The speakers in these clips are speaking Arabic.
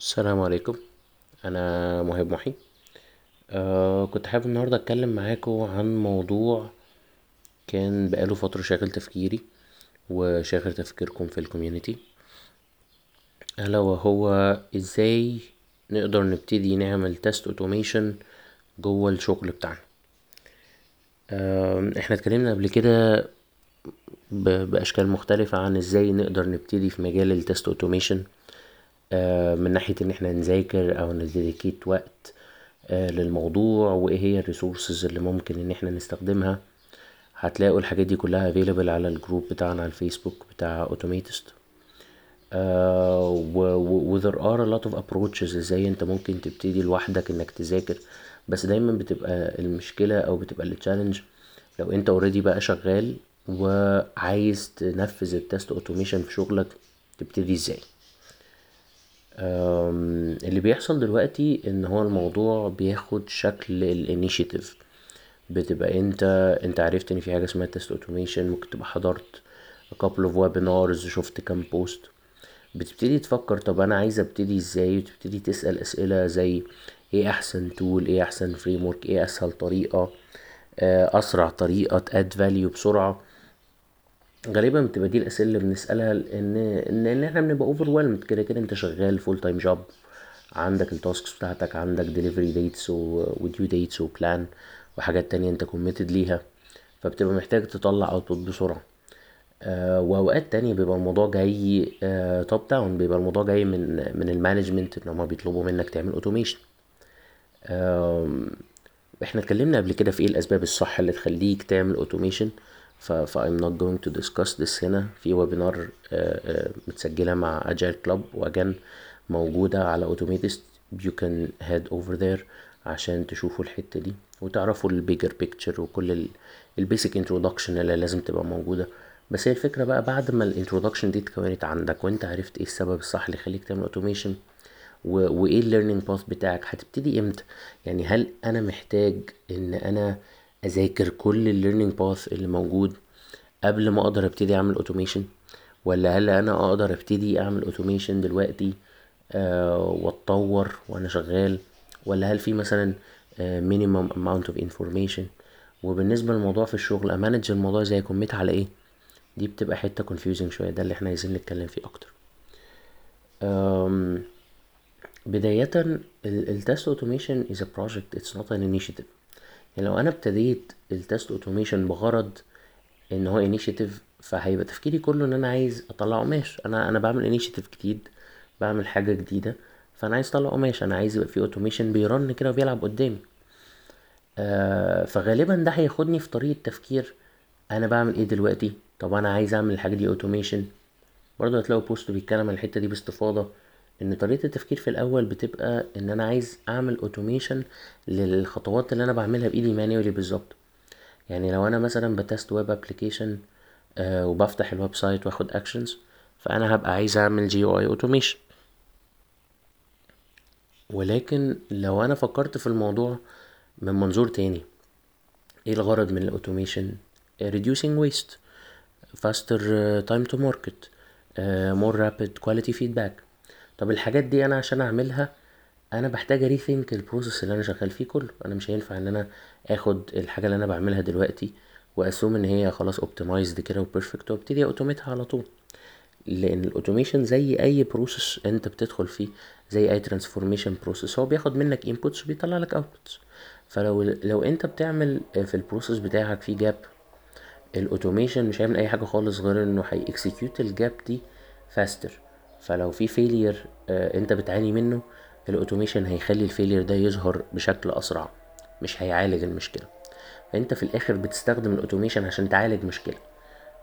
السلام عليكم. أنا مهاب محي. كنت حابب النهاردة أتكلم معاكوا عن موضوع كان بقاله فترة شاغل تفكيري وشاغل تفكيركم في ال community. ألا وهو إزاي نقدر نبتدي نعمل test automation جوا الشغل بتاعنا. إحنا اتكلمنا قبل كده بأشكال مختلفة عن إزاي نقدر نبتدي في مجال ال test automation من ناحية إن إحنا نذاكر أو ن dedicate وقت للموضوع وإيه هي ال resources اللي ممكن إن إحنا نستخدمها. هتلاقوا الحاجات دي كلها available على ال group بتاعنا على الفيسبوك بتاع Automatest و there are a lot of approaches إزاي أنت ممكن تبتدي لوحدك إنك تذاكر. بس دايما بتبقى المشكلة أو بتبقى ال challenge لو أنت already بقى شغال وعايز تنفذ ال test automation في شغلك تبتدي إزاي. اللي بيحصل دلوقتي إن هو الموضوع بياخد شكل ال initiative بتبقى أنت أنت عرفت إن في حاجة اسمها test automation ممكن تبقى حضرت couple of webinars شوفت كام post بتبتدي تفكر طب أنا عايز أبتدي إزاي؟ وتبتدي تسأل أسئلة زي إيه أحسن tool إيه أحسن frame إيه أسهل طريقة؟ أسرع طريقة ت add value بسرعة. غالبا بتبقى دي الأسئلة اللي بنسألها لأن ان إن إحنا بنبقى overwhelmed. كده كده أنت شغال full time job عندك ال tasks بتاعتك عندك delivery dates و due dates و plan وحاجات تانية أنت committed ليها. فبتبقى محتاج تطلع output بسرعة. وأوقات تانية بيبقى الموضوع جاي top down بيبقى الموضوع جاي من من ال management إن هما بيطلبوا منك تعمل automation إحنا اتكلمنا قبل كده في إيه الأسباب الصح اللي تخليك تعمل automation ف ف I'm not going to discuss this هنا. في webinar متسجلة مع agile club و again موجودة على Automatest you can head over there عشان تشوفوا الحتة دي وتعرفوا ال bigger picture وكل ال basic introduction اللي لازم تبقى موجودة. بس هي الفكرة بقى بعد ما ال introduction دي اتكونت عندك وانت عرفت إيه السبب الصح اللي يخليك تعمل automation وإيه ال learning path بتاعك هتبتدي إمتى؟ يعني هل أنا محتاج إن أنا أذاكر كل ال learning path اللي موجود قبل ما أقدر أبتدي أعمل automation ولا هل أنا أقدر أبتدي أعمل automation دلوقتي آه وأتطور وأنا شغال؟ ولا هل في مثلا minimum amount of information وبالنسبة للموضوع في الشغل أ manage الموضوع إزاي commit على إيه؟ دي بتبقى حتة confusing شوية ده اللي إحنا عايزين نتكلم فيه أكتر. بداية ال test automation is a project it's not an initiative. يعني لو أنا ابتديت ال test automation بغرض إن هو initiative فهيبقى تفكيري كله إن أنا عايز أطلع قماش. أنا أنا بعمل initiative جديد بعمل حاجة جديدة فأنا عايز أطلع قماش. أنا عايز يبقى في automation بي run كده وبيلعب قدامي. آه فغالبا ده هياخدني في طريقة تفكير أنا بعمل إيه دلوقتي؟ طب أنا عايز أعمل الحاجة دي automation برضه هتلاقوا post بيتكلم عن الحتة دي باستفاضة. إن طريقة التفكير في الأول بتبقى إن أنا عايز أعمل automation للخطوات اللي أنا بعملها بإيدي manually بالظبط. يعني لو أنا مثلا ب test web application آه وبفتح ال website وآخد actions فأنا هبقى عايز أعمل GUI automation ولكن لو أنا فكرت في الموضوع من منظور تاني إيه الغرض من ال automation reducing waste faster time to market more rapid quality feedback. طب الحاجات دي أنا عشان أعملها أنا بحتاج أ rethink ال process اللي أنا شغال فيه كله. أنا مش هينفع إن أنا آخد الحاجة اللي أنا بعملها دلوقتي وأ assume إن هي خلاص optimized كده و perfect وأبتدي أ automate ها على طول. لأن ال automation زي أي process أنت بتدخل فيه زي أي transformation process هو بياخد منك inputs وبيطلع لك outputs فلو لو أنت بتعمل في ال process بتاعك في gap ال automation مش هيعمل أي حاجة خالص غير إنه هي execute ال gap دي faster فلو في failure انت بتعاني منه ال automation هيخلي ال failure ده يظهر بشكل أسرع مش هيعالج المشكلة. فانت في الآخر بتستخدم ال automation عشان تعالج مشكلة.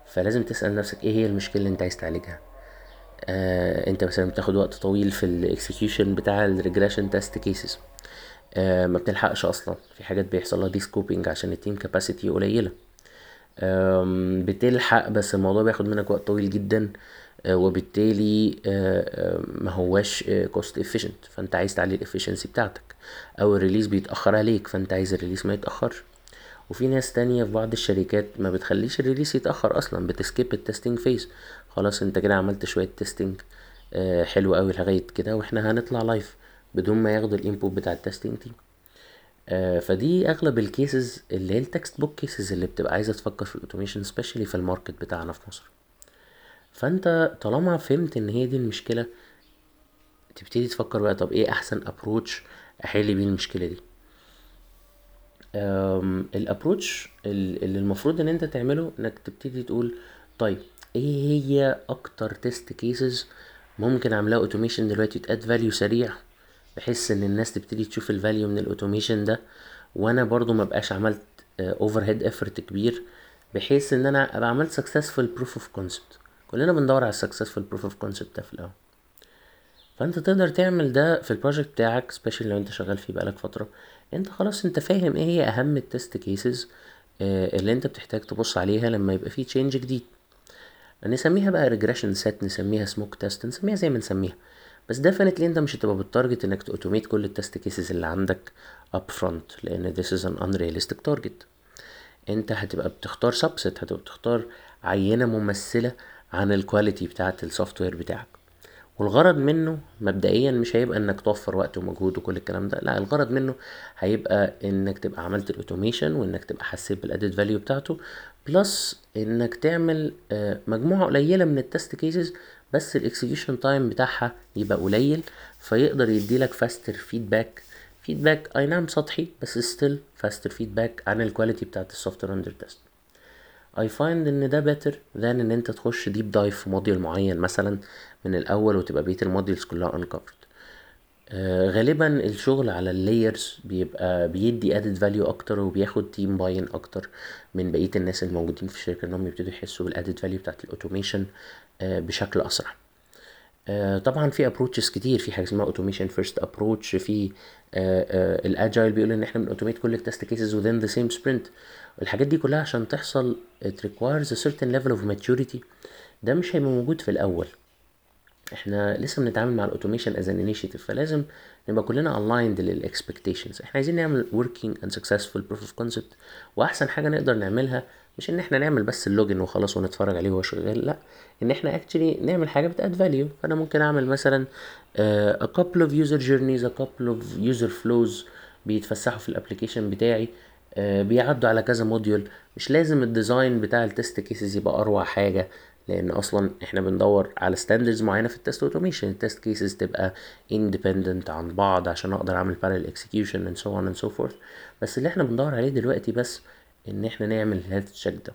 فلازم تسأل نفسك إيه هي المشكلة اللي انت عايز تعالجها؟ آه انت مثلا بتاخد وقت طويل في ال execution بتاع ال regression test cases آه ما بتلحقش أصلا. في حاجات بيحصل لها de-scoping عشان ال team capacity قليلة. بتلحق بس الموضوع بياخد منك وقت طويل جدا. وبالتالي ما هواش cost efficient. فانت عايز تعلي ال efficiency بتاعتك. أو ال release بيتأخر عليك فانت عايز ال release ما يتأخرش. وفي ناس تانية في بعض الشركات ما بتخليش ال release يتأخر أصلا بت skip ال testing phase خلاص انت كده عملت شوية testing حلو أوي لغاية كده وإحنا هنطلع live بدون ما ياخدوا ال input بتاع ال testing team فدي أغلب ال cases اللي هي ال textbook cases اللي بتبقى عايزة تفكر في ال automation specially في ال market بتاعنا في مصر. فانت طالما فهمت ان هي دي المشكلة تبتدي تفكر بقى طب إيه احسن approach احل بيه المشكلة دي؟ ال approach اللي المفروض ان انت تعمله انك تبتدي تقول طيب إيه هي أكتر test cases ممكن اعملها automation دلوقتي ت add value سريع بحيث ان الناس تبتدي تشوف ال value من ال automation ده وأنا برضو ما بقاش عملت overhead effort كبير بحيث ان أنا ابقى عملت successful proof of concept. كلنا بندور على successful proof of concept ده في الأول. فأنت تقدر تعمل ده في ال project بتاعك special لو أنت شغال فيه بقالك فترة. أنت خلاص أنت فاهم إيه هي أهم ال test cases اللي أنت بتحتاج تبص عليها لما يبقى فيه change جديد. نسميها بقى regression set نسميها smoke test نسميها زي ما نسميها. بس definitely أنت مش هتبقى بال target إنك ت automate كل ال test cases اللي عندك up front لأن this is an unrealistic target. أنت هتبقى بتختار subset هتبقى بتختار عينة ممثلة عن ال quality بتاعه ال software بتاعك. والغرض منه مبدئيا مش هيبقى إنك توفر وقت ومجهود وكل الكلام ده لا الغرض منه هيبقى إنك تبقى عملت ال automation وإنك تبقى حسيت بال added value بتاعته plus إنك تعمل مجموعة قليلة من ال test cases بس ال execution time بتاعها يبقى قليل فيقدر يديلك faster feedback feedback أي نعم سطحي بس still faster feedback عن ال quality بتاعت ال software under test I find إن ده better than إن أنت تخش deep dive في module معين مثلا من الأول وتبقى بقية ال modules كلها uncovered. آه غالبا الشغل على ال layers بيبقى بيدي added value أكتر وبياخد team buy-in أكتر من بقية الناس الموجودين في الشركة إنهم يبتدوا يحسوا بال added value بتاعت ال automation آه بشكل أسرع. آه طبعا في approaches كتير في حاجة اسمها automation first approach في ال agile بيقول إن إحنا بن automate كل ال test cases within the same sprint. الحاجات دي كلها عشان تحصل it requires a certain level of maturity. ده مش هيبقى موجود في الأول. إحنا لسه بنتعامل مع ال automation as an initiative فلازم نبقى كلنا aligned لل expectations إحنا عايزين نعمل working and successful proof of concept. وأحسن حاجة نقدر نعملها مش إن إحنا نعمل بس ال login وخلاص ونتفرج عليه وهو شغال لا. إن إحنا actually نعمل حاجة بت add value فأنا ممكن أعمل مثلا uh, a couple of user journeys a couple of user flows بيتفسحوا في ال application بتاعي. بيعدوا على كذا module مش لازم ال design بتاع ال test cases يبقى أروع حاجة لأن أصلا إحنا بندور على standards معينة في ال test automation ال test cases تبقى independent عن بعض عشان أقدر أعمل parallel execution and so on and so forth. بس اللي إحنا بندور عليه دلوقتي بس إن إحنا نعمل ال health check ده.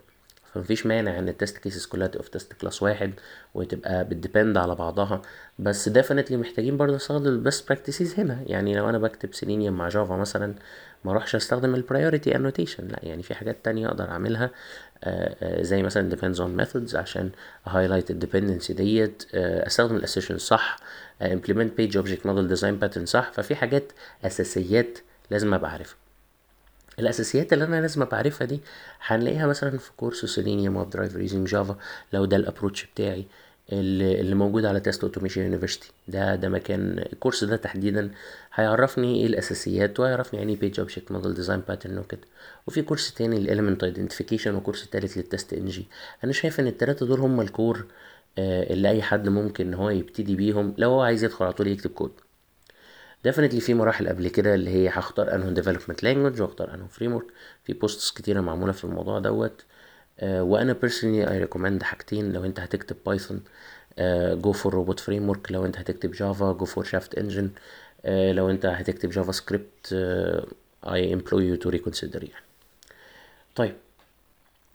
فمفيش مانع إن ال test cases كلها تبقى في test class واحد وتبقى بت depend على بعضها. بس definitely محتاجين برضه نستخدم ال best practices هنا. يعني لو أنا بكتب سيلينيوم مع Java مثلا ما اروحش استخدم ال priority annotation لا يعني في حاجات تانية أقدر اعملها. آآ آآ زي مثلا depends on methods عشان highlight ال dependency ديت. استخدم الاسيشن صح. implement page object model design pattern صح. ففي حاجات أساسيات لازم أبقى عارفها. الأساسيات اللي أنا لازم أبقى عارفها دي هنلاقيها مثلا في كورس Selenium WebDriver using Java لو ده ال approach بتاعي. اللي, موجود على Test Automation University ده ده مكان الكورس ده تحديدا هيعرفني إيه الأساسيات وهيعرفني يعني إيه page object model design pattern وكده. وفي كورس تاني ال element identification وكورس تالت لل TestNG أنا شايف إن التلاتة دول هم ال core آه اللي أي حد ممكن ان هو يبتدي بيهم لو هو عايز يدخل على طول يكتب كود definitely في مراحل قبل كده اللي هي هختار انه development language وأختار انه framework في posts كتيرة معمولة في الموضوع دوت. وأنا personally I recommend حاجتين. لو أنت هتكتب Python go for Robot Framework لو أنت هتكتب Java go for SHAFT Engine لو أنت هتكتب JavaScript I implore you to reconsider يعني. طيب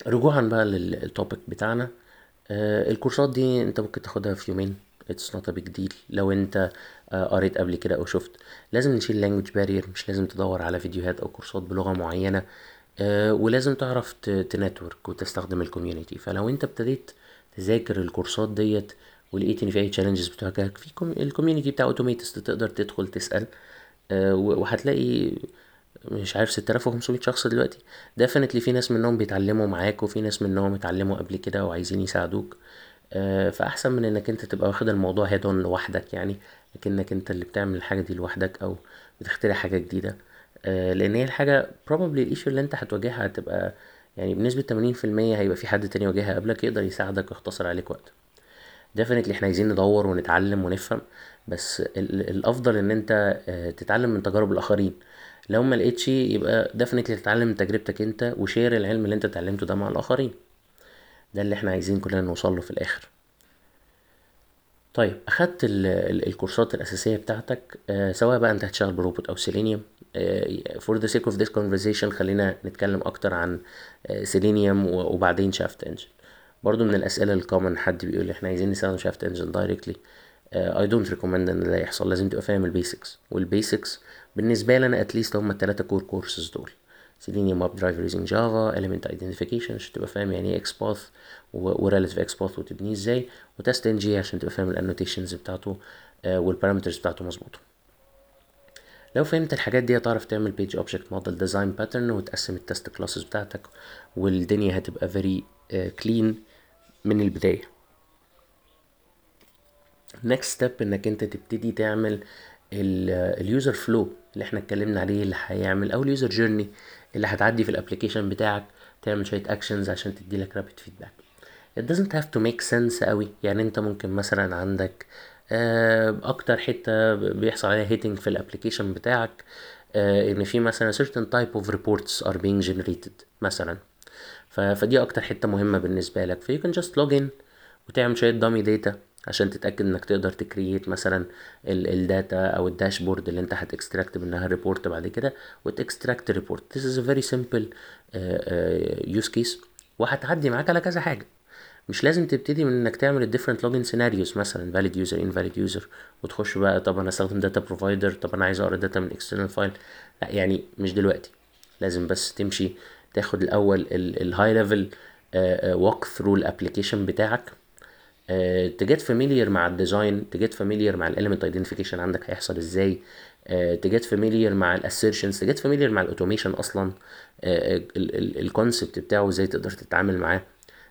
رجوعا بقى لل topic بتاعنا. آه الكورسات دي أنت ممكن تاخدها في يومين. it's not big deal لو أنت آه قريت قبل كده أو شفت لازم نشيل language barrier مش لازم تدور على فيديوهات أو كورسات بلغة معينة. آه ولازم تعرف ت network وتستخدم ال community فلو انت ابتديت تذاكر الكورسات ديت ولقيت ان في اي challenges بتواجهك في ال community بتاع Automatest تقدر تدخل تسأل. آه وهتلاقي مش عارف 6500 شخص دلوقتي. definitely في ناس منهم بيتعلموا معاك وفي ناس منهم اتعلموا قبل كده وعايزين يساعدوك. آه فأحسن من انك انت تبقى واخد الموضوع head on لوحدك يعني كأنك انت اللي بتعمل الحاجة دي لوحدك أو بتخترع حاجة جديدة. آه لأن هي الحاجة probably ال issue اللي أنت هتواجهها هتبقى يعني بنسبة 80% هيبقى في حد تاني واجهها قبلك يقدر يساعدك ويختصر عليك وقت. Definitely إحنا عايزين ندور ونتعلم ونفهم بس ال- الأفضل إن أنت آه، تتعلم من تجارب الآخرين. لو ما لقيتش يبقى definitely تتعلم من تجربتك أنت و share العلم اللي أنت اتعلمته ده مع الآخرين. ده اللي إحنا عايزين كلنا نوصله في الآخر. طيب أخدت ال ال الكورسات الأساسية بتاعتك آه سواء بقى أنت هتشتغل بروبوت أو سيلينيوم آه for the sake of this conversation خلينا نتكلم أكتر عن آه سيلينيوم وبعدين SHAFT Engine برضو من الأسئلة ال common حد بيقول إحنا عايزين نستخدم SHAFT Engine directly I don't recommend إن ده يحصل لازم تبقى فاهم ال basics وال basics بالنسبة لي أنا at least هم الثلاثه core courses دول. Selenium WebDriver using Java element identification عشان تبقى فاهم يعني إيه XPath و relative XPath وتبنيه إزاي. و TestNG عشان تبقى فاهم ال annotations بتاعته وال parameters بتاعته مظبوطة. لو فهمت الحاجات دي هتعرف تعمل page object model design pattern وتقسم ال test classes بتاعتك والدنيا هتبقى very clean من البداية. Next step إنك أنت تبتدي تعمل ال user flow اللي إحنا اتكلمنا عليه اللي هيعمل أو ال user journey اللي هتعدي في ال application بتاعك تعمل شوية actions عشان تدي لك rapid feedback it doesn't have to make sense قوي. يعني أنت ممكن مثلا عندك آه، أكتر حتة بيحصل عليها hitting في ال application بتاعك آه، إن في مثلا certain type of reports are being generated مثلا. فدي أكتر حتة مهمة بالنسبة لك. ف you can just log in وتعمل شوية dummy data عشان تتأكد إنك تقدر ت create مثلا ال data أو ال dashboard اللي أنت هت extract منها ال report بعد كده وت extract report this is a very simple uh, use case وهتعدي معاك على كذا حاجة. مش لازم تبتدي من إنك تعمل ال different login scenarios مثلا valid user invalid user وتخش بقى طب أنا أستخدم data provider طب أنا عايز أقرأ data من external file لا يعني مش دلوقتي. لازم بس تمشي تاخد الأول ال high level walk through ال application بتاعك. ت get familiar مع ال design ت get familiar مع ال element identification عندك هيحصل إزاي؟ ت get familiar مع ال assertions ت get familiar مع ال automation أصلا. ال concept بتاعه إزاي تقدر تتعامل معاه.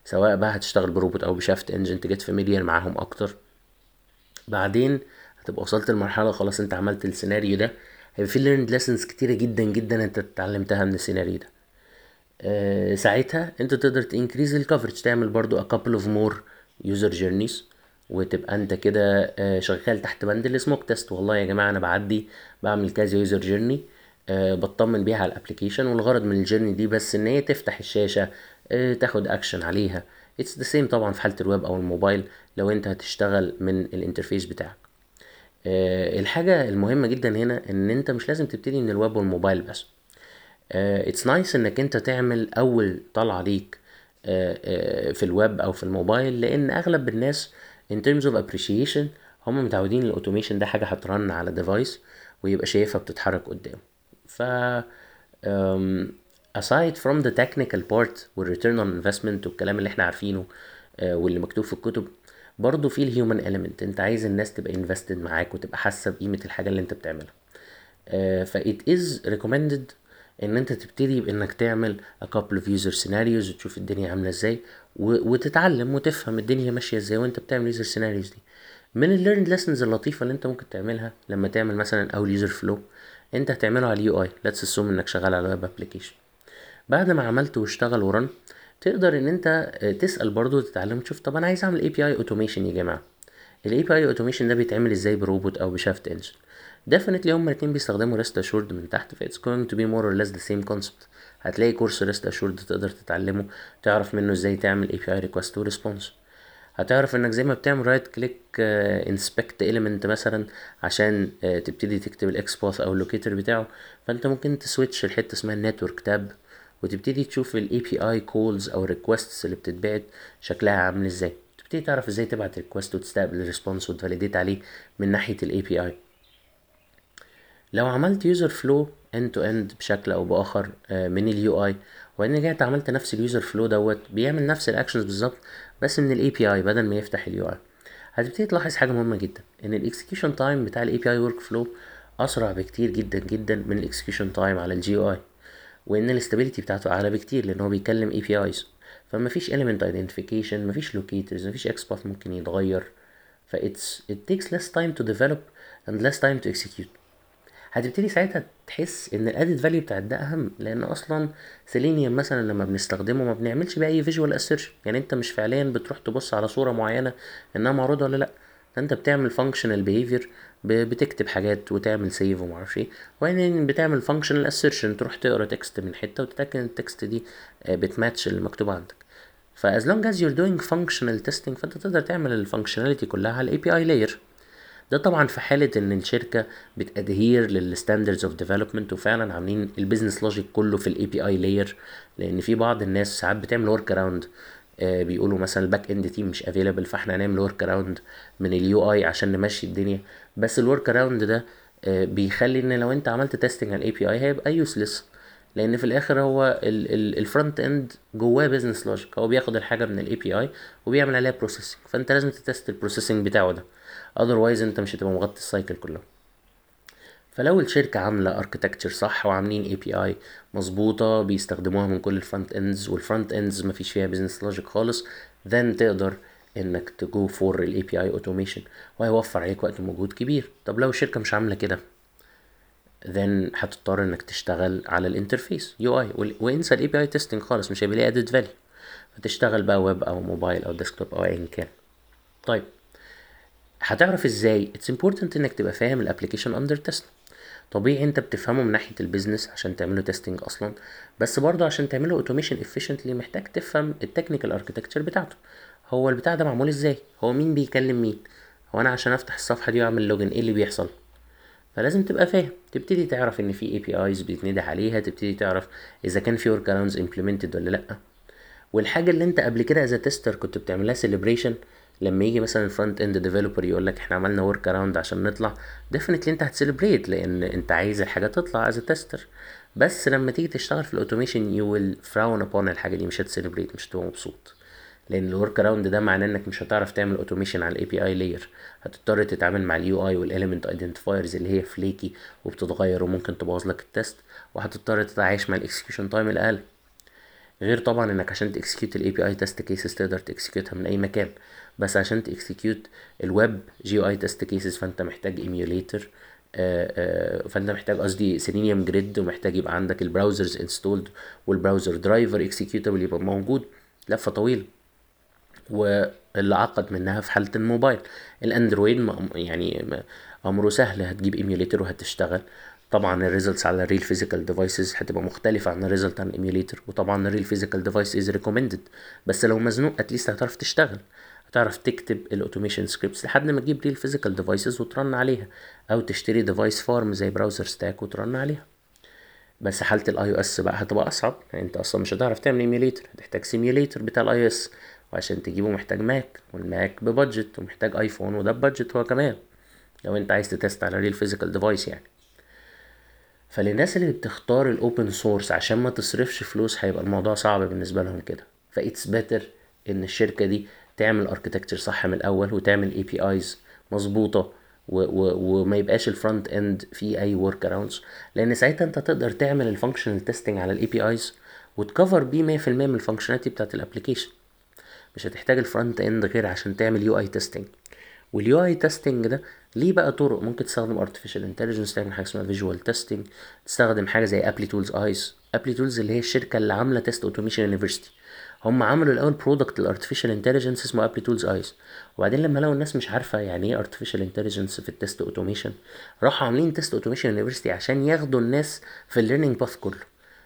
سواء بقى هتشتغل بروبوت أو ب SHAFT Engine ت get familiar معاهم أكتر. بعدين هتبقى وصلت لمرحلة خلاص أنت عملت السيناريو ده. هيبقى في learned lessons كتيرة جدا جدا أنت اتعلمتها من السيناريو ده. آه، ساعتها أنت تقدر ت increase ال coverage تعمل برضو a couple of more user journeys وتبقى أنت كده آه، شغال تحت بند ال smoke test والله يا جماعة أنا بعدي بعمل كذا user journey بطمن بيها على ال application والغرض من ال journey دي بس إن هي تفتح الشاشة آه، تاخد اكشن عليها. it's the same طبعا في حالة الويب أو الموبايل لو أنت هتشتغل من ال interface بتاعك. آه، الحاجة المهمة جدا هنا إن أنت مش لازم تبتدي من الويب والموبايل بس. it's nice إنك أنت تعمل أول طلعة ليك آه، آه، في الويب أو في الموبايل لأن أغلب الناس in terms of appreciation هم متعودين ال automation ده حاجة هترن على device ويبقى شايفها بتتحرك قدامه ف aside from the technical part وال return on investment والكلام اللي إحنا عارفينه آه، واللي مكتوب في الكتب برضه في ال human element. انت عايز الناس تبقى invested معاك وتبقى حاسة بقيمة الحاجة اللي انت بتعملها. ف it is recommended ان انت تبتدي بانك تعمل a couple of user scenarios وتشوف الدنيا عاملة إزاي وتتعلم وتفهم الدنيا ماشية إزاي وانت بتعمل user scenarios دي. من ال learned lessons اللطيفة اللي انت ممكن تعملها لما تعمل مثلا أول user flow انت هتعمله على ال UI let's assume انك شغال على ويب application بعد ما عملت واشتغل ورن تقدر إن أنت آه، تسأل برضو وتتعلم تشوف طب أنا عايز أعمل API automation يا جماعة. ال API automation ده بيتعمل إزاي بروبوت أو ب SHAFT Engine definitely هما الاتنين بيستخدموا REST Assured من تحت ف it's going to be more or less the same concept. هتلاقي كورس REST Assured تقدر تتعلمه تعرف منه إزاي تعمل API request و response هتعرف إنك زي ما بتعمل right click inspect element مثلا عشان آه، تبتدي تكتب ال XPath أو ال locator بتاعه. فأنت ممكن ت switch لحته اسمها ال network tab وتبتدي تشوف ال API calls أو requests اللي بتتبعت شكلها عامل إزاي. تبتدي تعرف إزاي تبعت request وتستقبل ال response وت validate عليه من ناحية ال API لو عملت user flow end to end بشكل أو بآخر آه، من ال UI وبعدين جيت عملت نفس ال user flow دوت بيعمل نفس ال actions بالظبط بس من ال API بدل ما يفتح ال UI هتبتدي تلاحظ حاجة مهمة جدا إن ال execution time بتاع ال API workflow أسرع بكتير جدا جدا من ال execution time على ال GUI وإن ال stability بتاعته أعلى بكتير لأن هو بيكلم APIs فما فيش element identification ما فيش locators ما فيش XPath ممكن يتغير. ف it's it takes less time to develop and less time to execute. هتبتدي ساعتها تحس إن ال added value بتاعت ده أهم لأن أصلا سيلينيوم مثلا لما بنستخدمه ما بنعملش بيه أي visual assertion يعني أنت مش فعليا بتروح تبص على صورة معينة إنها معروضة ولا لأ. أنت بتعمل functional behavior بتكتب حاجات وتعمل save ومعرفش إيه. وبعدين بتعمل functional assertion تروح تقرأ text من حتة وتتأكد إن ال text دي آه، بتماتش اللي مكتوب عندك ف as long as you're doing functional testing فأنت تقدر تعمل ال functionality كلها على ال API layer ده طبعا في حالة إن الشركة بت adhere لل standards of development وفعلا عاملين ال business logic كله في ال API layer لأن في بعض الناس ساعات بتعمل workaround بيقولوا مثلا ال backend team مش available فاحنا هنعمل workaround من ال UI عشان نمشي الدنيا. بس ال workaround ده آه، بيخلي إن لو أنت عملت testing على ال API هيبقى useless لأن في الآخر هو ال frontend جواه business logic هو بياخد الحاجة من ال API وبيعمل عليها processing فأنت لازم ت test ال processing بتاعه ده. otherwise أنت مش هتبقى مغطي ال cycle كلها فلو الشركة عاملة architecture صح وعاملين API مظبوطة بيستخدموها من كل ال frontends وال frontends مفيش فيها business logic خالص then تقدر إنك ت go for ال API automation وهيوفر عليك وقت ومجهود كبير. طب لو الشركة مش عاملة كده then هتضطر إنك تشتغل على ال interface UI وانسى ال API testing خالص مش هيبقى ليه added value فتشتغل بقى ويب أو موبايل أو desktop أو ايا كان. طيب هتعرف إزاي؟ it's important إنك تبقى فاهم ال application under test طبيعي انت بتفهمه من ناحية ال business عشان تعمله testing أصلا بس برضه عشان تعمله automation efficiently محتاج تفهم ال technical architecture بتاعته. هو البتاع ده معمول إزاي؟ هو مين بيكلم مين؟ هو أنا عشان أفتح الصفحة دي وأعمل login إيه اللي بيحصل؟ فلازم تبقى فاهم. تبتدي تعرف إن في APIs بيتنده عليها تبتدي تعرف إذا كان في workarounds implemented ولا لأ. والحاجة اللي أنت قبل كده as tester كنت بتعملها celebration لما يجي مثلا ال frontend developer يقول لك إحنا عملنا workaround عشان نطلع definitely أنت هت celebrate لأن أنت عايز الحاجة تطلع as tester بس لما تيجي تشتغل في ال automation you will frown upon الحاجة دي مش هت celebrate مش هتبقى مبسوط. لأن ال workaround ده معناه إنك مش هتعرف تعمل automation على ال API layer هتضطر تتعامل مع ال UI وال element identifiers اللي هي flaky وبتتغير وممكن تبوظ لك ال test وهتضطر تتعايش مع ال execution time الأقل. غير طبعا إنك عشان ت execute ال API test cases تقدر ت execute ها من أي مكان. بس عشان ت execute الويب GUI test cases فأنت محتاج emulator فأنت محتاج قصدي Selenium Grid ومحتاج يبقى عندك ال browsers installed وال browser driver executable يبقى موجود لفة طويلة. واللي أعقد منها في حالة الموبايل. الأندرويد يعني أمره سهل هتجيب emulator وهتشتغل. طبعا ال results على ال real physical devices هتبقى مختلفة عن ال result عن ال emulator وطبعا ال real physical device is recommended بس لو مزنوق at least هتعرف تشتغل. هتعرف تكتب ال automation scripts لحد ما تجيب real physical devices وت run عليها أو تشتري device farm زي BrowserStack وت run عليها. بس حالة ال iOS بقى هتبقى أصعب يعني أنت أصلا مش هتعرف تعمل emulator هتحتاج simulator بتاع ال iOS وعشان تجيبه محتاج Mac وال Mac ب budget ومحتاج iPhone وده ب budget هو كمان. لو أنت عايز ت test على real physical device يعني. فللناس اللي بتختار ال open source عشان ما تصرفش فلوس هيبقى الموضوع صعب بالنسبة لهم كده. ف it's better إن الشركة دي تعمل architecture صح من الأول وتعمل APIs مظبوطة وما يبقاش ال front end فيه أي workarounds لأن ساعتها أنت تقدر تعمل ال functional testing على ال APIs وت cover بيه 100% من ال functionality بتاعت ال application مش هتحتاج ال front end غير عشان تعمل UI testing وال UI testing ده ليه بقى طرق؟ ممكن تستخدم artificial intelligence تعمل حاجة اسمها visual testing تستخدم حاجة زي Applitools Eyes Applitools اللي هي الشركة اللي عاملة Test Automation University هم عملوا الأول product ال artificial intelligence اسمه Applitools Eyes وبعدين لما لقوا الناس مش عارفة يعني إيه artificial intelligence في ال test automation راحوا عاملين Test Automation University عشان ياخدوا الناس في ال learning path كله.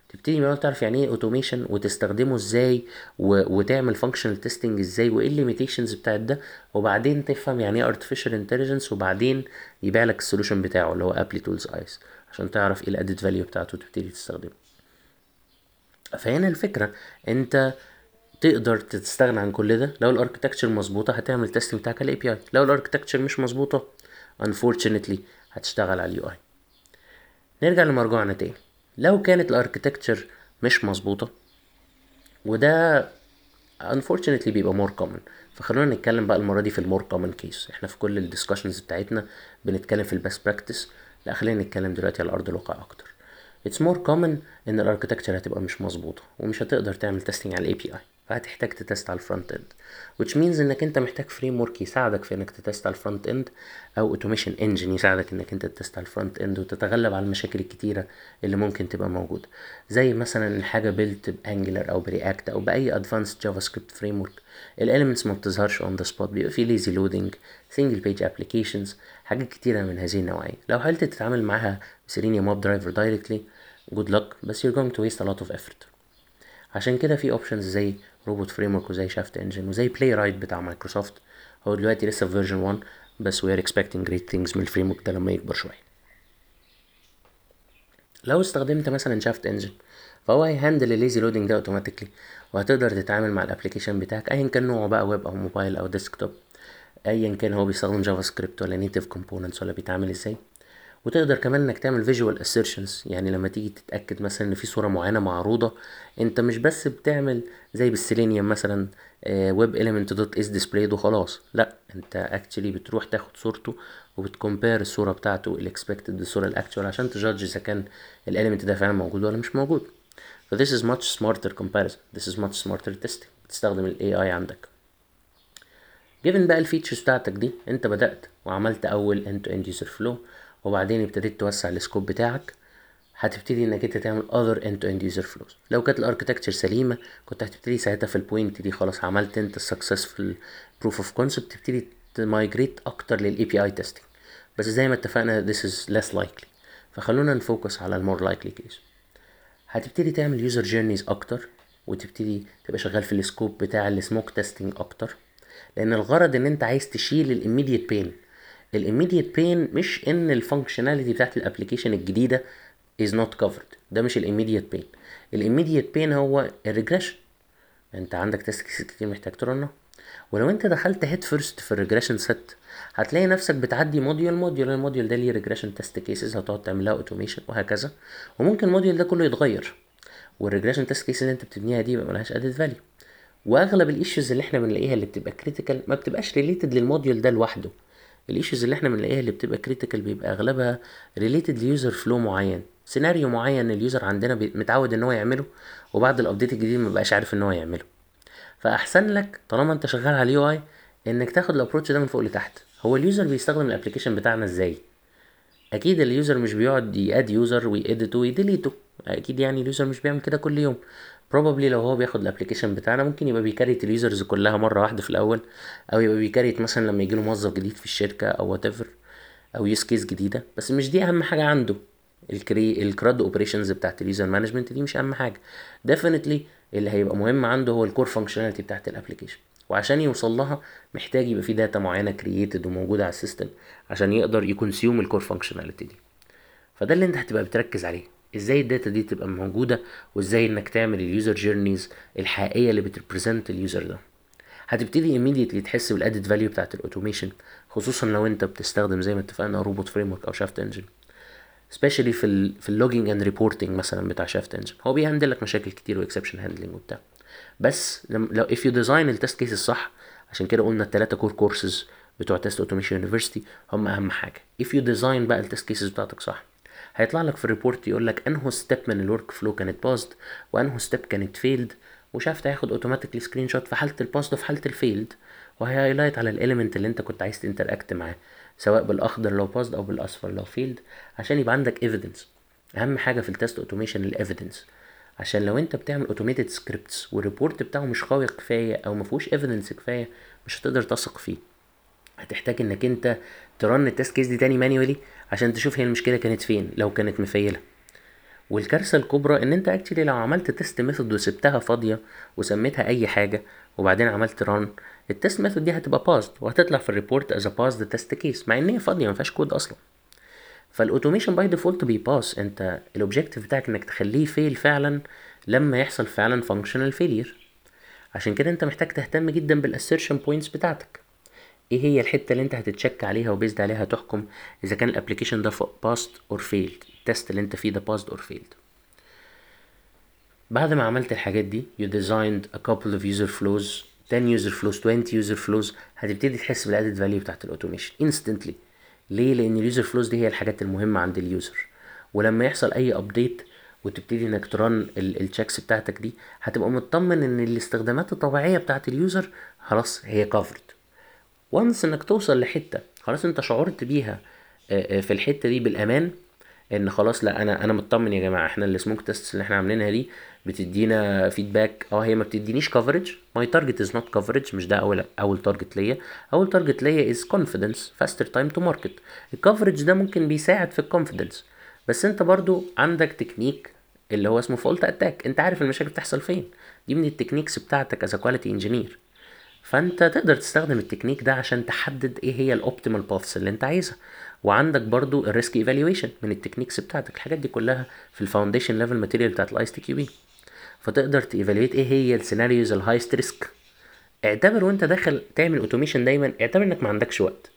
تبتدي من تعرف يعني إيه automation وتستخدمه إزاي و... وتعمل functional testing إزاي وإيه ال limitations بتاعت ده وبعدين تفهم يعني إيه artificial intelligence وبعدين يبيع لك ال solution بتاعه اللي هو Applitools Eyes عشان تعرف إيه ال added value بتاعته وتبتدي تستخدمه. فهنا الفكرة أنت تقدر تستغنى عن كل ده. لو ال architecture مظبوطة هتعمل testing بتاعك على ال API لو ال architecture مش مظبوطة unfortunately هتشتغل على ال UI نرجع لمرجوعنا تاني. لو كانت ال architecture مش مظبوطة وده unfortunately بيبقى more common. فخلونا نتكلم بقى المرة دي في ال more common case. إحنا في كل ال discussions بتاعتنا بنتكلم في ال best practice لا خلينا نتكلم دلوقتي على ارض الواقع أكتر. It's more common إن ال architecture هتبقى مش مظبوطة ومش هتقدر تعمل testing على ال API فهتحتاج ت test على ال front end which means إنك أنت محتاج framework يساعدك في إنك ت test على ال front end أو automation engine يساعدك إنك أنت ت test على ال front end وتتغلب على المشاكل الكتيرة اللي ممكن تبقى موجودة. زي مثلا الحاجة built ب Angular أو ب React أو بأي advanced JavaScript framework ال elements ما بتظهرش on the spot بيبقى في lazy loading single page applications حاجات كتيرة من هذه النوعية. لو حاولت تتعامل معاها ب Selenium WebDriver directly good luck بس you're going to waste a lot of effort. عشان كده في options زي Robot Framework وزي SHAFT Engine وزي Playwright بتاع مايكروسوفت هو دلوقتي لسه في version 1 بس we are expecting great things من ال framework ده لما يكبر شوية. لو استخدمت مثلا SHAFT Engine فهو هي handle ال lazy loading ده automatically وهتقدر تتعامل مع ال application بتاعك ايا كان نوعه بقى ويب أو موبايل أو desktop ايا كان هو بيستخدم JavaScript ولا native components ولا بيتعامل إزاي. وتقدر كمان إنك تعمل visual assertions. يعني لما تيجي تتأكد مثلا إن في صورة معينة معروضة أنت مش بس بتعمل زي بالسيلينيوم مثلا web element دوت is displayed وخلاص. لا أنت actually بتروح تاخد صورته وبت compare الصورة بتاعته ال expected بالصورة ال actual عشان ت judge إذا كان ال element ده فعلا موجود ولا مش موجود. ف this is much smarter comparison. This is much smarter testing. بتستخدم ال AI عندك. Given بقى ال features بتاعتك دي أنت بدأت وعملت أول end to end user flow. وبعدين ابتديت توسع ال scope بتاعك هتبتدي إنك أنت تعمل other end to end user flows. لو كانت ال architecture سليمة كنت هتبتدي ساعتها في ال point دي خلاص عملت أنت ال successful proof of concept تبتدي ت migrate أكتر لل API testing بس زي ما اتفقنا this is less likely. فخلونا ن focus على ال more likely case هتبتدي تعمل user journeys أكتر وتبتدي تبقى شغال في ال scope بتاع ال smoke testing أكتر. لأن الغرض إن أنت عايز تشيل ال immediate pain ال immediate pain مش إن ال functionality بتاعت ال application الجديدة is not covered. ده مش ال immediate pain ال immediate pain هو ال regression أنت عندك cases كتير محتاج ت run ه. ولو أنت دخلت head first في ال regression set هتلاقي نفسك بتعدي module module ال module ده ليه regression test cases هتقعد تعملها automation وهكذا. وممكن ال module ده كله يتغير. وال regression test cases اللي أنت بتبنيها دي يبقى ملهاش added value وأغلب ال issues اللي إحنا بنلاقيها اللي بتبقى critical ما بتبقاش related لل module ده لوحده. ال issues اللي إحنا بنلاقيها اللي بتبقى critical بيبقى أغلبها related ل user flow معين. سيناريو معين ال user عندنا متعود إن هو يعمله وبعد ال update الجديد ما بقاش عارف إن هو يعمله. فأحسن لك طالما أنت شغال على ال UI إنك تاخد ال approach ده من فوق لتحت. هو ال user بيستخدم ال application بتاعنا إزاي؟ أكيد ال user مش بيقعد يأد يوزر ويأديته ويديليته. أكيد يعني ال user مش بيعمل كده كل يوم. Probably لو هو بياخد ال application بتاعنا ممكن يبقى بي create ال users كلها مرة واحدة في الأول أو يبقى بي create مثلا لما يجيله موظف جديد في الشركة أو whatever use case جديدة. بس مش دي أهم حاجة عنده. ال CRU ال CRUD operations بتاعت ال user management دي مش أهم حاجة. definitely اللي هيبقى مهم عنده هو ال core functionality بتاعت ال application وعشان يوصل لها محتاج يبقى في data معينة created وموجودة على ال system عشان يقدر ي consume ال core functionality دي. فده اللي أنت هتبقى بتركز عليه. إزاي ال data دي تبقى موجودة وازاي انك تعمل ال user journeys الحقيقية اللي بت represent ال user ده. هتبتدي immediately تحس بال added value بتاعت ال automation خصوصا لو انت بتستخدم زي ما اتفقنا Robot Framework أو SHAFT Engine specially في ال في ال logging and reporting مثلا بتاع SHAFT Engine هو بي handle لك مشاكل كتير و exception handling وبتاع. بس لو if you design ال test case الصح عشان كده قلنا التلاتة core courses بتوع Test Automation University هم أهم حاجة. If you design بقى ال test cases بتاعتك صح هيطلع لك في ال report يقول لك انه step من ال workflow كانت passed وانه step كانت failed و SHAFT هياخد automatically screenshot في حالة ال passed وفي حالة ال failed وهي highlight على ال element اللي انت كنت عايز ت interact معاه سواء بالأخضر لو passed أو بالأصفر لو failed عشان يبقى عندك evidence أهم حاجة في ال test automation ال evidence عشان لو انت بتعمل automated scripts وال report بتاعه مش قوي كفاية أو ما فيهوش evidence كفاية مش هتقدر تثق فيه. هتحتاج إنك أنت ت run ال test case دي تاني manually عشان تشوف هي المشكلة كانت فين لو كانت م fail ة. والكارثة الكبرى إن أنت actually لو عملت test method وسبتها فاضية وسميتها أي حاجة وبعدين عملت run ال test method دي هتبقى passed وهتطلع في ال report as passed test case مع إن هي فاضية ما فيهاش كود أصلا. فال automation by default بي pass أنت ال objective بتاعك إنك تخليه fail فعلا لما يحصل فعلا functional failure عشان كده أنت محتاج تهتم جدا بال assertion points بتاعتك. إيه هي الحتة اللي أنت هت check عليها و based عليها تحكم؟ إذا كان ال application ده passed or failed ال test اللي أنت فيه ده passed or failed بعد ما عملت الحاجات دي you designed a couple of user flows 10 user flows 20 user flows هتبتدي تحس بال added value بتاعت ال automation instantly. ليه؟ لأن ال user flows دي هي الحاجات المهمة عند ال user ولما يحصل أي update وتبتدي إنك ت run ال checks بتاعتك دي هتبقى مطمن إن الاستخدامات الطبيعية بتاعت ال user خلاص هي covered once إنك توصل لحتة خلاص أنت شعرت بيها في الحتة دي بالأمان إن خلاص لا أنا أنا مطمن يا جماعة إحنا ال smoke test اللي إحنا عاملينها دي بتدينا feedback آه هي ما بتدينيش coverage my target is not coverage مش ده أول أول target ليا. أول target ليا is confidence faster time to market ال coverage ده ممكن بيساعد في ال confidence بس أنت برضو عندك تكنيك اللي هو اسمه fault attack أنت عارف المشاكل بتحصل فين. دي من ال techniques بتاعتك as quality engineer فانت تقدر تستخدم التكنيك ده عشان تحدد إيه هي ال optimal paths اللي انت عايزها. وعندك برضو ال risk evaluation من ال techniques بتاعتك. الحاجات دي كلها في ال foundation level material بتاعت ال ISTQB فتقدر ت evaluate إيه هي ال scenarios ال highest risk اعتبر وانت داخل تعمل automation دايما اعتبر انك ما عندكش وقت.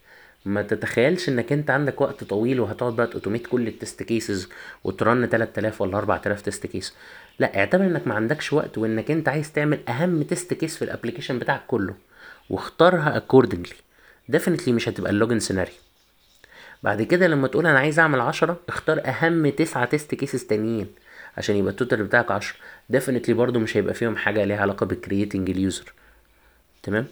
ما تتخيلش إنك أنت عندك وقت طويل وهتقعد بقى automate كل ال test cases وت run 3000 ولا 4000 test case لا اعتبر إنك ما عندكش وقت وإنك أنت عايز تعمل أهم test case في ال application بتاعك كله واختارها accordingly definitely مش هتبقى ال login scenario. بعد كده لما تقول أنا عايز أعمل عشرة اختار أهم تسعة test cases تانيين عشان يبقى ال total بتاعك عشرة. Definitely برضو مش هيبقى فيهم حاجة ليها علاقة ب creating ال user تمام؟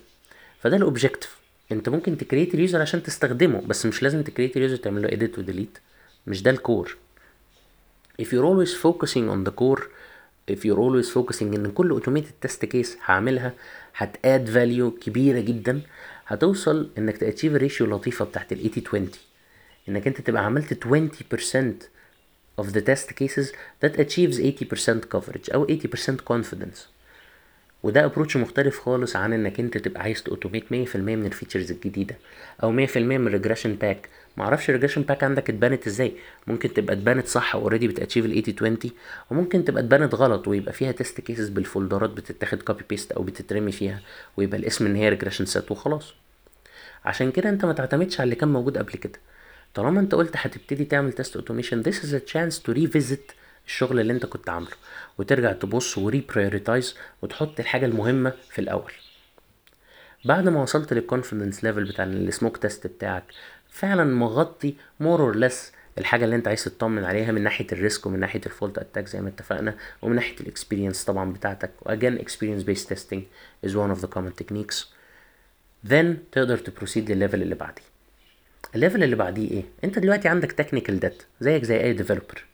فده ال objective انت ممكن ت create ال user عشان تستخدمه بس مش لازم ت create ال user تعمل له edit و delete مش ده ال core if you're always focusing on the core if you're always focusing إن كل automated test case هعملها هت add value كبيرة جدا هتوصل إنك ت achieve ال ratio اللطيفة بتاعت ال 80 20 إنك أنت تبقى عملت 20% of the test cases that achieves 80% coverage أو 80% confidence. وده approach مختلف خالص عن إنك أنت تبقى عايز ت automate 100% من ال features الجديدة أو 100% من ال regression pack معرفش ال regression pack عندك اتبنت إزاي. ممكن تبقى اتبنت صح already بت achieve ال 80 20 وممكن تبقى اتبنت غلط ويبقى فيها test cases بالفولدرات بتتاخد copy paste أو بتترمي فيها ويبقى الاسم إن هي regression set وخلاص. عشان كده أنت ما تعتمدش على اللي كان موجود قبل كده. طالما أنت قلت هتبتدي تعمل test automation this is a chance to revisit الشغل اللي انت كنت عامله وترجع تبص و reprioritize وتحط الحاجة المهمة في الأول. بعد ما وصلت لل confidence level بتاع ال smoke test بتاعك فعلا مغطي more or less الحاجة اللي انت عايز تطمن عليها من ناحية ال risk ومن ناحية ال fault attack زي ما اتفقنا ومن ناحية ال experience طبعا بتاعتك. و again experience based testing is one of the common techniques. Then تقدر تبروسيد للليفل اللي بعديه. ال level اللي بعديه إيه؟ انت دلوقتي عندك technical debt زيك زي أي developer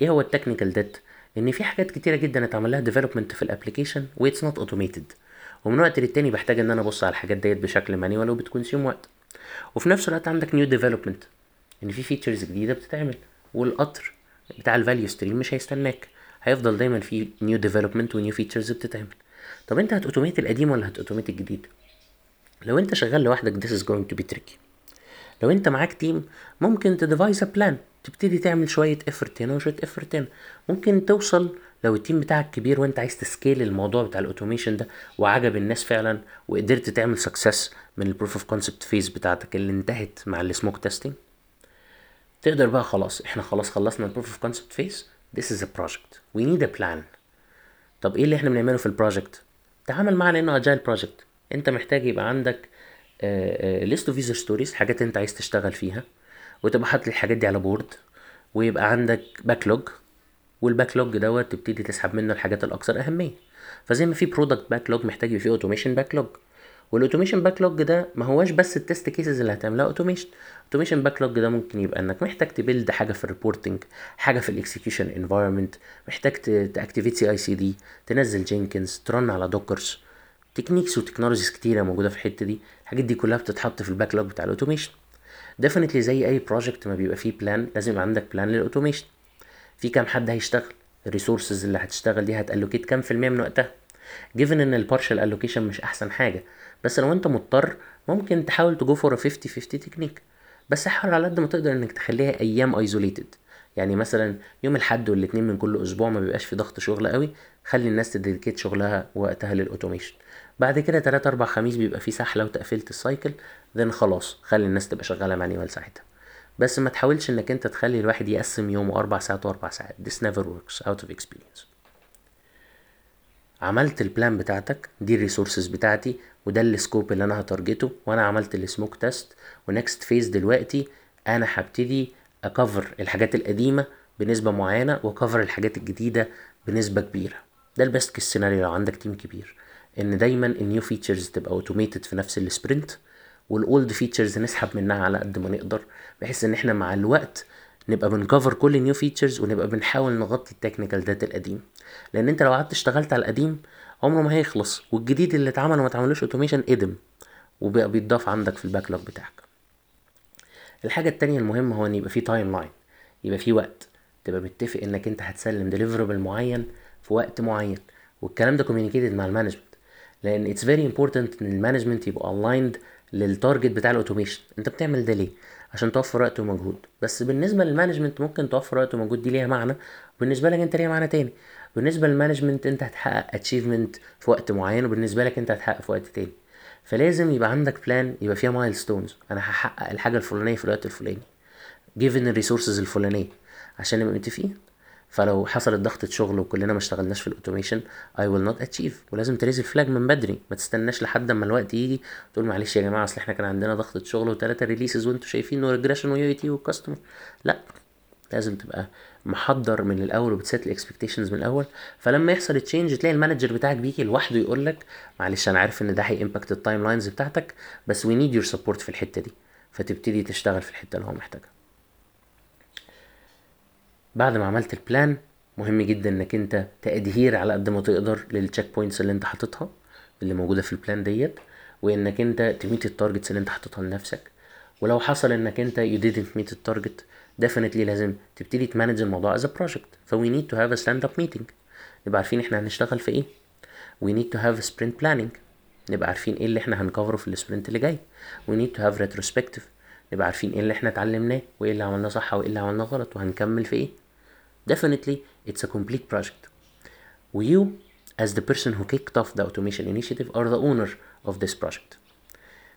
إيه هو ال technical debt؟ ان في حاجات كتيرة جدا اتعمل لها development في ال application which's not automated ومن وقت للتاني بحتاج ان أنا ابص على الحاجات ديت بشكل manual وبت consume وقت. وفي نفس الوقت عندك new development ان في features جديدة بتتعمل. والقطر بتاع ال value stream مش هيستناك. هيفضل دايما في new development و new features بتتعمل. طب انت هت automate القديم ولا هت automate الجديد؟ لو انت شغال لوحدك this is going to be tricky. لو انت معاك team ممكن ت devise plan تبتدي تعمل شوية effort هنا وشوية effort هنا ممكن توصل لو ال team بتاعك كبير وانت عايز ت scale الموضوع بتاع ال automation ده وعجب الناس فعلا وقدرت تعمل success من ال proof of concept phase بتاعتك اللي انتهت مع ال smoke testing تقدر بقى خلاص إحنا خلاص خلصنا ال proof of concept phase this is a project. We need a plan. طب إيه اللي إحنا بنعمله في ال project تعامل معاه لأنه agile project أنت محتاج يبقى عندك list of user stories حاجات أنت عايز تشتغل فيها. وتبقى حاطط الحاجات دي على board ويبقى عندك backlog وال backlog دوت تبتدي تسحب منه الحاجات الأكثر أهمية. فزي ما في product backlog محتاج يبقى فيه automation backlog وال automation backlog ده ما هواش بس ال test cases اللي هتعملها automation automation backlog ده ممكن يبقى إنك محتاج ت build حاجة في ال reporting حاجة في ال execution environment محتاج ت activate CI/CD تنزل Jenkins ت run على Dockers techniques و technologies كتيرة موجودة في الحتة دي. الحاجات دي كلها بتتحط في ال backlog بتاع ال automation definitely زي أي project ما بيبقى فيه plan لازم يبقى عندك plan لل automation في كام حد هيشتغل؟ ال resources اللي هتشتغل دي هت allocate كام في المية من وقتها؟ given إن ال partial allocation مش أحسن حاجة بس لو أنت مضطر ممكن تحاول ت go for 50 50 تكنيك بس حاول على قد ما تقدر إنك تخليها أيام isolated يعني مثلا يوم الحد والاثنين من كل أسبوع ما بيبقاش في ضغط شغل قوي خلي الناس ت dedicate شغلها وقتها لل automation بعد كده 3 4 خميس بيبقى في سحلة وتقفلت ال cycle then خلاص خلي الناس تبقى شغالة manual ساعتها. بس ما تحاولش إنك أنت تخلي الواحد يقسم يومه أربع ساعات وأربع ساعات. This never works out of experience. عملت ال plan بتاعتك دي ال resources بتاعتي وده ال scope اللي أنا ه target ـه وأنا عملت ال smoke test و next phase دلوقتي أنا هبتدي ا cover الحاجات القديمة بنسبة معينة و cover الحاجات الجديدة بنسبة كبيرة. ده ال best case scenario لو عندك team كبير. إن دايما ال new features تبقى automated في نفس ال sprint وال old features نسحب منها على قد ما نقدر بحيث إن إحنا مع الوقت نبقى بن cover كل ال new features ونبقى بنحاول نغطي ال technical debt القديم. لأن أنت لو قعدت اشتغلت على القديم عمره ما هيخلص والجديد اللي اتعمل وما اتعملوش automation إدم وبقى بيتضاف عندك في ال backlog بتاعك. الحاجة التانية المهمة هو إن يبقى في timeline يبقى في وقت تبقى متفق إنك أنت هتسلم deliverable معين في وقت معين والكلام ده communicated مع ال management. لأن it's very important إن ال management يبقى aligned لل target بتاع ال automation أنت بتعمل ده ليه؟ عشان توفر وقت ومجهود. بس بالنسبة لل management ممكن توفر وقت ومجهود دي ليها معنى. وبالنسبه لك أنت ليها معنى تاني. بالنسبة لل management أنت هتحقق achievement في وقت معين وبالنسبة لك أنت هتحقق في وقت تاني. فلازم يبقى عندك plan يبقى فيها milestones أنا هحقق الحاجة الفلانية في الوقت الفلاني. given ال resources الفلانية. عشان نبقى متفقين؟ فلو حصلت ضغطة شغل وكلنا ما اشتغلناش في ال automation I will not achieve. ولازم ت raise ال flag من بدري ما تستناش لحد أما الوقت يجي تقول معلش يا جماعة أصل إحنا كان عندنا ضغطة شغل وثلاثة releases وانتوا شايفين regression و UAT وال customer لا لازم تبقى محضر من الأول وبت set ال expectations من الأول. فلما يحصل change تلاقي ال manager بتاعك بيجي لوحده يقول لك معلش أنا عارف إن ده هي impact ال timelines بتاعتك بس we need your support في الحتة دي. فتبتدي تشتغل في الحتة اللي هو محتاجها. بعد ما عملت ال plan مهم جدا إنك أنت ت adhere على قد ما تقدر لل check points اللي أنت حاططها اللي موجودة في ال plan ديت وإنك أنت ت meet ال targets اللي أنت حاططها لنفسك. ولو حصل إنك أنت you didn't meet ال target definitely لازم تبتدي ت manage الموضوع as a project. ف we need a stand up meeting. نبقى عارفين إحنا هنشتغل في إيه. Need to have a sprint planning. نبقى عارفين إيه اللي إحنا هن cover ـه في ال sprint اللي جاي. We need to have retrospective. نبقى عارفين إيه اللي إحنا اتعلمناه وإيه اللي عملناه صح وإيه اللي عملناه غلط وهنكمل في إيه. Definitely it's a complete project. You as the person who kicked off the automation initiative are the owner of this project?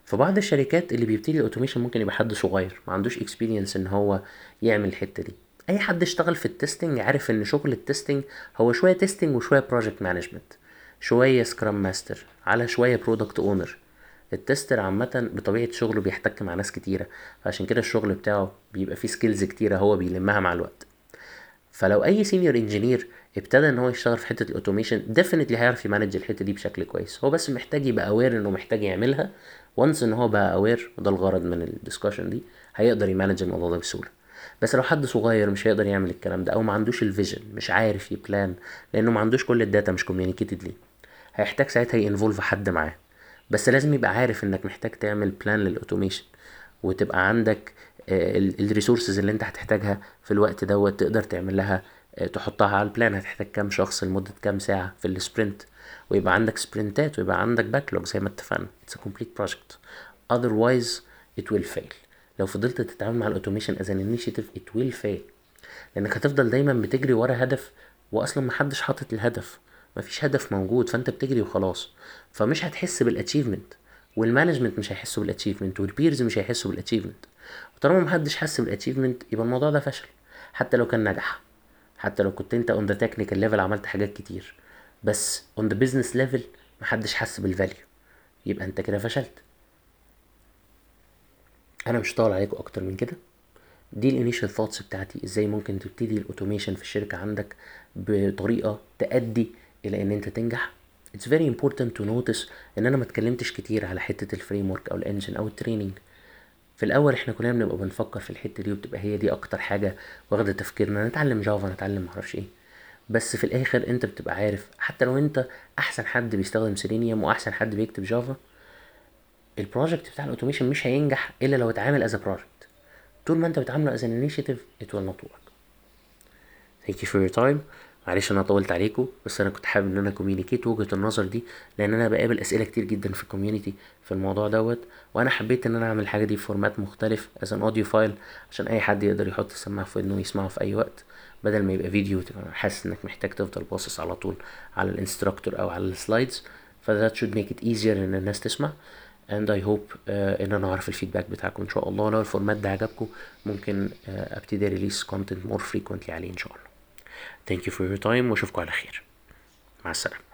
في بعض الشركات اللي بيبتدي ال automation ممكن يبقى حد صغير ما عندوش experience إن هو يعمل الحتة دي. أي حد اشتغل في ال testing عارف إن شغل ال testing هو شوية testing وشوية project management شوية scrum master على شوية product owner ال tester عامة بطبيعة شغله بيحتك مع ناس كتيرة فعشان كده الشغل بتاعه بيبقى فيه skills كتيرة هو بيلمها مع الوقت. فلو أي senior engineer ابتدى إن هو يشتغل في حتة ال automation definitely هيعرف ي manage الحتة دي بشكل كويس. هو بس محتاج يبقى aware إنه محتاج يعملها. و once إن هو بقى aware وده الغرض من ال discussion دي هيقدر ي manage الموضوع ده بسهولة. بس لو حد صغير مش هيقدر يعمل الكلام ده أو ما عندوش ال vision مش عارف ي plan لأنه ما عندوش كل ال data مش communicated ليه هيحتاج ساعتها ي involve حد معاه. بس لازم يبقى عارف إنك محتاج تعمل plan لل automation وتبقى عندك ال resources اللي انت هتحتاجها في الوقت دوت تقدر تعمل لها تحطها على ال plan هتحتاج كام شخص لمدة كام ساعة في ال sprint ويبقى عندك سبرنتات ويبقى عندك backlog زي ما اتفقنا. A complete project. Otherwise it will fail. لو فضلت تتعامل مع ال automation as an initiative it will fail. لأنك هتفضل دايما بتجري ورا هدف واصلا محدش حاطط الهدف. مفيش هدف موجود فأنت بتجري وخلاص. فمش هتحس بال achievement وال management مش هيحسوا بال achievement وال peers مش هيحسوا بال achievement وطالما محدش حس بال achievement يبقى الموضوع ده فشل. حتى لو كان نجح. حتى لو كنت انت on the technical level عملت حاجات كتير. بس on the business level محدش حس بال value يبقى انت كده فشلت. أنا مش طالب عليكم أكتر من كده. دي ال initial thoughts بتاعتي. إزاي ممكن تبتدي ال automation في الشركة عندك بطريقة تؤدي إلى إن أنت تنجح؟ It's very important to notice إن أنا ما اتكلمتش كتير على حتة ال framework أو ال engine أو ال training في الأول إحنا كلنا بنبقى بنفكر في الحتة دي وبتبقى هي دي أكتر حاجة واخدة تفكيرنا نتعلم Java نتعلم معرفش إيه. بس في الآخر أنت بتبقى عارف حتى لو أنت أحسن حد بيستخدم سيلينيوم وأحسن حد بيكتب Java ال project بتاع ال automation مش هينجح إلا لو اتعامل as project طول ما أنت بتعامله as an initiative it will not work thank you for your time معلش أنا طولت عليكم بس أنا كنت حابب إن أنا communicate وجهة النظر دي لأن أنا بقابل أسئلة كتير جدا في ال community في الموضوع دوت وأنا حبيت إن أنا أعمل الحاجة دي في format مختلف as an audio file عشان أي حد يقدر يحط السماعة في ودنه ويسمعه في أي وقت بدل ما يبقى فيديو حاسس إنك محتاج تفضل باصص على طول على ال instructor أو على ال slides ف that should make it easier إن الناس تسمع I hope uh, إن أنا أعرف ال feedback بتاعكم إن شاء الله لو ال format ده عجبكم ممكن uh, أبتدي release content more frequently عليه إن شاء الله. Thank you for your time. وأشوفكم على خير. مع السلامة.